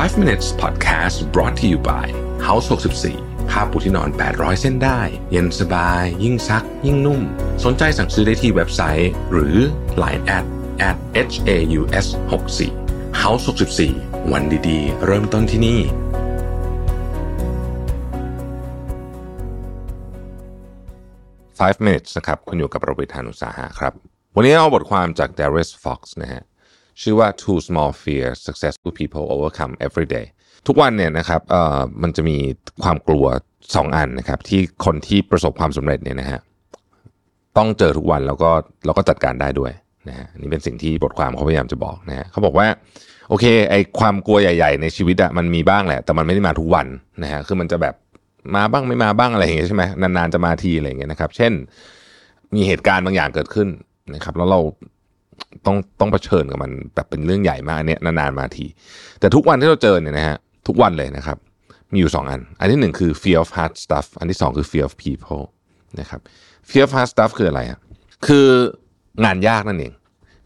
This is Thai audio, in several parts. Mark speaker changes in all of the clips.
Speaker 1: 5 minutes podcast brought to you by House 64ผ้าปูที่นอน 800 เส้นได้ เย็นสบาย ยิ่งซัก ยิ่งนุ่ม สนใจสั่งซื้อได้ที่เว็บไซต์ หรือ Line at at h a u s 6 4 House 64วันดีๆ เริ่มต้นที่นี่5 minutes นะครับ คุณอยู่กับประวิทยานุสาหะครับ วันนี้เอาบทความจาก Darius Fox นะฮะ ชื่อว่า Two Small Fears Successful People Overcome Every Day ทุกวันเนี่ยนะครับเอ่อมันจะมีความกลัว 2 อันนะครับ ที่คนที่ประสบความสำเร็จเนี่ยนะฮะต้องเจอทุกวันแล้วก็แล้วก็จัดการได้ด้วยนะฮะนี่เป็นสิ่งที่บทความเขาพยายามจะบอกนะฮะเขาบอกว่าโอเคไอความกลัวใหญ่ ๆ ในชีวิตอะมันมีบ้างแหละ แต่มันไม่ได้มาทุกวันนะฮะคือมันจะแบบมาบ้างไม่มาบ้างอะไรอย่างเงี้ยใช่ไหมนานๆจะมาทีอะไรอย่างเงี้ยนะครับ เช่น มีเหตุการณ์บางอย่างเกิดขึ้นนะครับ แล้วเรา ต้องต้องเผชิญกับมันแบบเป็นเรื่องใหญ่มากอันเนี้ยนานๆมาที แต่ทุกวันที่เราเจอเนี่ยนะฮะทุกวันเลยนะครับ มีอยู่ 2 อัน อันที่หนึ่งคือ fear of hard stuff อันที่ 2 คือ fear of people นะครับ fear of hard stuff คืออะไรอะคืองานยากนั่นเอง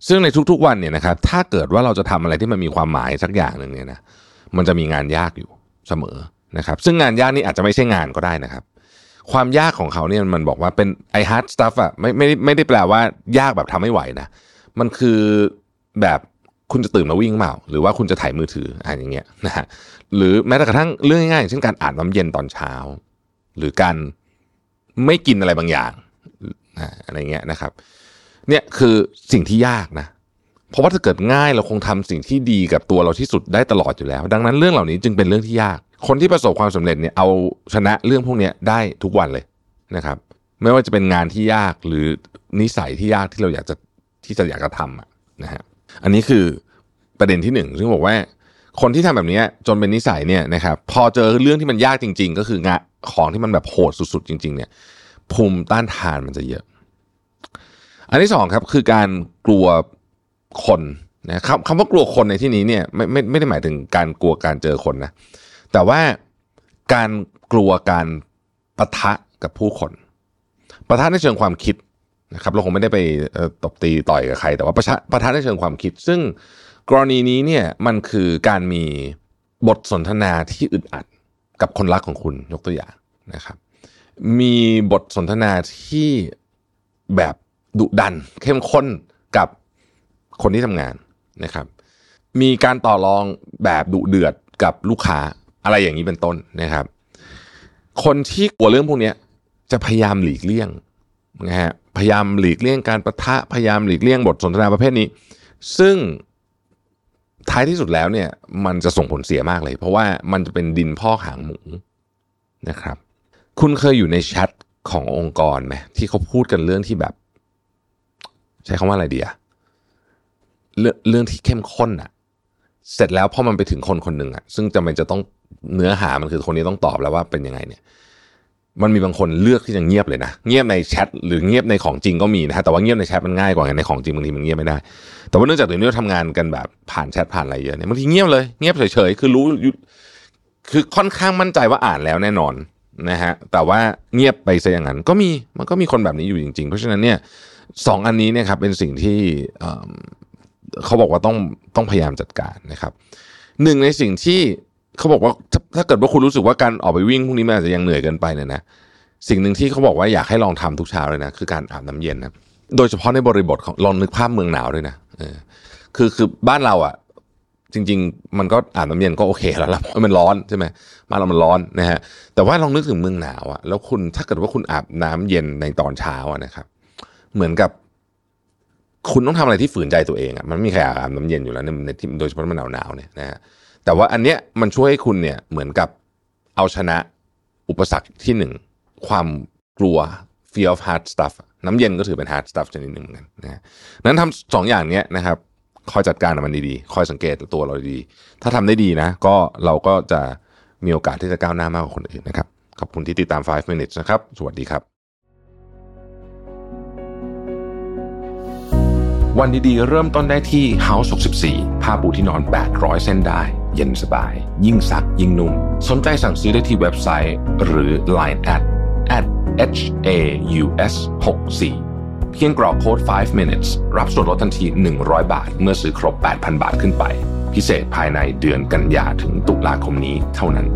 Speaker 1: ซึ่งในทุกๆวันเนี่ยนะครับถ้าเกิดว่าเราจะทำอะไรที่มันมีความหมายสักอย่างหนึ่งเนี่ยนะมันจะมีงานยากอยู่เสมอนะครับ ซึ่งงานยากนี่อาจจะไม่ใช่งานก็ได้นะครับ ความยากของเขาเนี่ยมันบอกว่าเป็นไอ hard stuff อะไม่ไม่ไม่ได้แปลว่ายากแบบทำไม่ไหวนะ มันคือแบบคุณจะตื่นมาวิ่งเปล่า หรือว่าคุณจะถ่ายมือถืออะไรอย่างเงี้ยนะฮะหรือแม้แต่กระทั่งเรื่องง่ายๆอย่างเช่นการอาบน้ำเย็นตอนเช้า หรือการไม่กินอะไรบางอย่างอะไรเงี้ยนะครับ เนี่ยคือสิ่งที่ยากนะเพราะว่าถ้าเกิดง่ายเราคงทำสิ่งที่ดีกับตัวเราที่สุดได้ตลอดอยู่แล้ว ดังนั้นเรื่องเหล่านี้จึงเป็นเรื่องที่ยาก คนที่ประสบความสำเร็จเนี่ยเอาชนะเรื่องพวกนี้ได้ทุกวันเลยนะครับ ไม่ว่าจะเป็นงานที่ยากหรือนิสัยที่ยากที่เราอยากจะ ที่จะอยากจะทำอะนะฮะอันนี้คือประเด็นที่หนึ่งซึ่งบอกว่าคนที่ทำแบบนี้จนเป็นนิสัยเนี่ยนะครับพอเจอเรื่องที่มันยากจริง ๆ ก็คืองานของที่มันแบบโหดสุดๆ จริง ๆ เนี่ย ภูมิต้านทานมันจะเยอะ อันที่สองครับคือการกลัวคนนะครับคำว่ากลัวคนในที่นี้เนี่ยไม่ไม่ไม่ได้หมายถึงการกลัวการเจอคนนะแต่ว่าการกลัวการปะทะกับผู้คนปะทะในเชิงความคิด นะครับเราคงไม่ได้ไปตบตีต่อยกับใคร แต่ว่าประชประทะในเชิงความคิด ซึ่งกรณีนี้เนี่ยมันคือการมีบทสนทนาที่อึดอัดกับคนรักของคุณยกตัวอย่างนะครับ มีบทสนทนาที่แบบดุดัน เข้มข้นกับคนที่ทำงานนะครับ มีการต่อรองแบบดุเดือดกับลูกค้าอะไรอย่างนี้เป็นต้นนะครับ คนที่กลัวเรื่องพวกนี้จะพยายามหลีกเลี่ยง นะฮะพยายามหลีกเลี่ยงการประทะพยายามหลีกเลี่ยงบทสนทนาประเภทนี้ ซึ่งท้ายที่สุดแล้วเนี่ยมันจะส่งผลเสียมากเลย เพราะว่ามันจะเป็นดินพ่อหางหมูนะครับ คุณเคยอยู่ในแชทขององค์กรไหมที่เขาพูดกันเรื่องที่แบบ ใช้คำว่าอะไรดีอะเรื่องเรื่องที่เข้มข้นอะเสร็จแล้วพอมันไปถึงคนคนหนึ่งอะซึ่งจำเป็นจะต้องเนื้อหามันคือคนนี้ต้องตอบแล้วว่าเป็นยังไงเนี่ย มันมีบางคนเลือกที่จะเงียบเลยนะ เงียบในแชทหรือเงียบในของจริงก็มีนะฮะแต่ว่าเงียบในแชทมันง่ายกว่าในของจริงบางทีมันเงียบไม่ได้ แต่ว่าเนื่องจากเดี๋ยวนี้เราทำงานกันแบบผ่านแชทผ่านอะไรเยอะเนี่ยบางทีเงียบเลยเงียบเฉยๆคือรู้คือค่อนข้างมั่นใจว่าอ่านแล้วแน่นอนนะฮะแต่ว่าเงียบไปซะอย่างนั้นก็มีมันก็มีคนแบบนี้อยู่จริง ๆ เพราะฉะนั้นเนี่ยสองอันนี้เนี่ยครับเป็นสิ่งที่เขาบอกว่าต้องต้องพยายามจัดการนะครับหนึ่งในสิ่งที่ เขาบอกว่าถ้าเกิดว่าคุณรู้สึกว่าการออกไปวิ่งพวกนี้มันอาจจะยังเหนื่อยเกินไปเนี่ยนะสิ่งหนึ่งที่เขาบอกว่าอยากให้ลองทำทุกเช้าเลยนะคือการอาบน้ำเย็นนะโดยเฉพาะในบริบทของลองนึกภาพเมืองหนาวด้วยนะเออคือคือบ้านเราอะ จริง ๆ มันก็อาบน้ำเย็นก็โอเคแล้วล่ะมันร้อนใช่ไหมบ้านเรามันร้อนนะฮะแต่ว่าลองนึกถึงเมืองหนาวอะแล้วคุณถ้าเกิดว่าคุณอาบน้ำเย็นในตอนเช้าอะนะครับ เหมือนกับ คุณต้องทำอะไรที่ฝืนใจตัวเองอะมันไม่มีใครอาบน้ำเย็นอยู่แล้วในที่โดยเฉพาะมันหนาวๆเนี่ยนะฮะ แต่ว่าอันเนี้ยมันช่วยให้คุณเนี่ยเหมือนกับเอาชนะอุปสรรคที่หนึ่งความกลัว fear of hard stuff น้ำเย็นก็ถือเป็น hard stuff ชนิดหนึ่งเหมือนกันนะนั้นทำสองอย่างนี้นะครับคอยจัดการมันดีๆ คอยสังเกตตัวเราดีๆ ถ้าทำได้ดีนะ ก็เราก็จะมีโอกาสที่จะก้าวหน้ามากกว่าคนอื่นนะครับ ขอบคุณที่ติดตาม 5 minutes นะครับ สวัสดีครับ วันดีๆ เริ่มต้นได้ที่ House 64ผ้าปูที่นอน 800 เส้นได้ เย็นสบาย ยิ่งซักยิ่งนุ่ม สนใจสั่งซื้อได้ที่เว็บไซต์ หรือ Line at at h a u s 6 4เพียงกรอกโค้ด 5 minutes รับส่วนลดทันที 100 บาท เมื่อซื้อครบ 8,000 บาทขึ้นไป พิเศษภายในเดือนกันยาถึงตุลาคมนี้เท่านั้น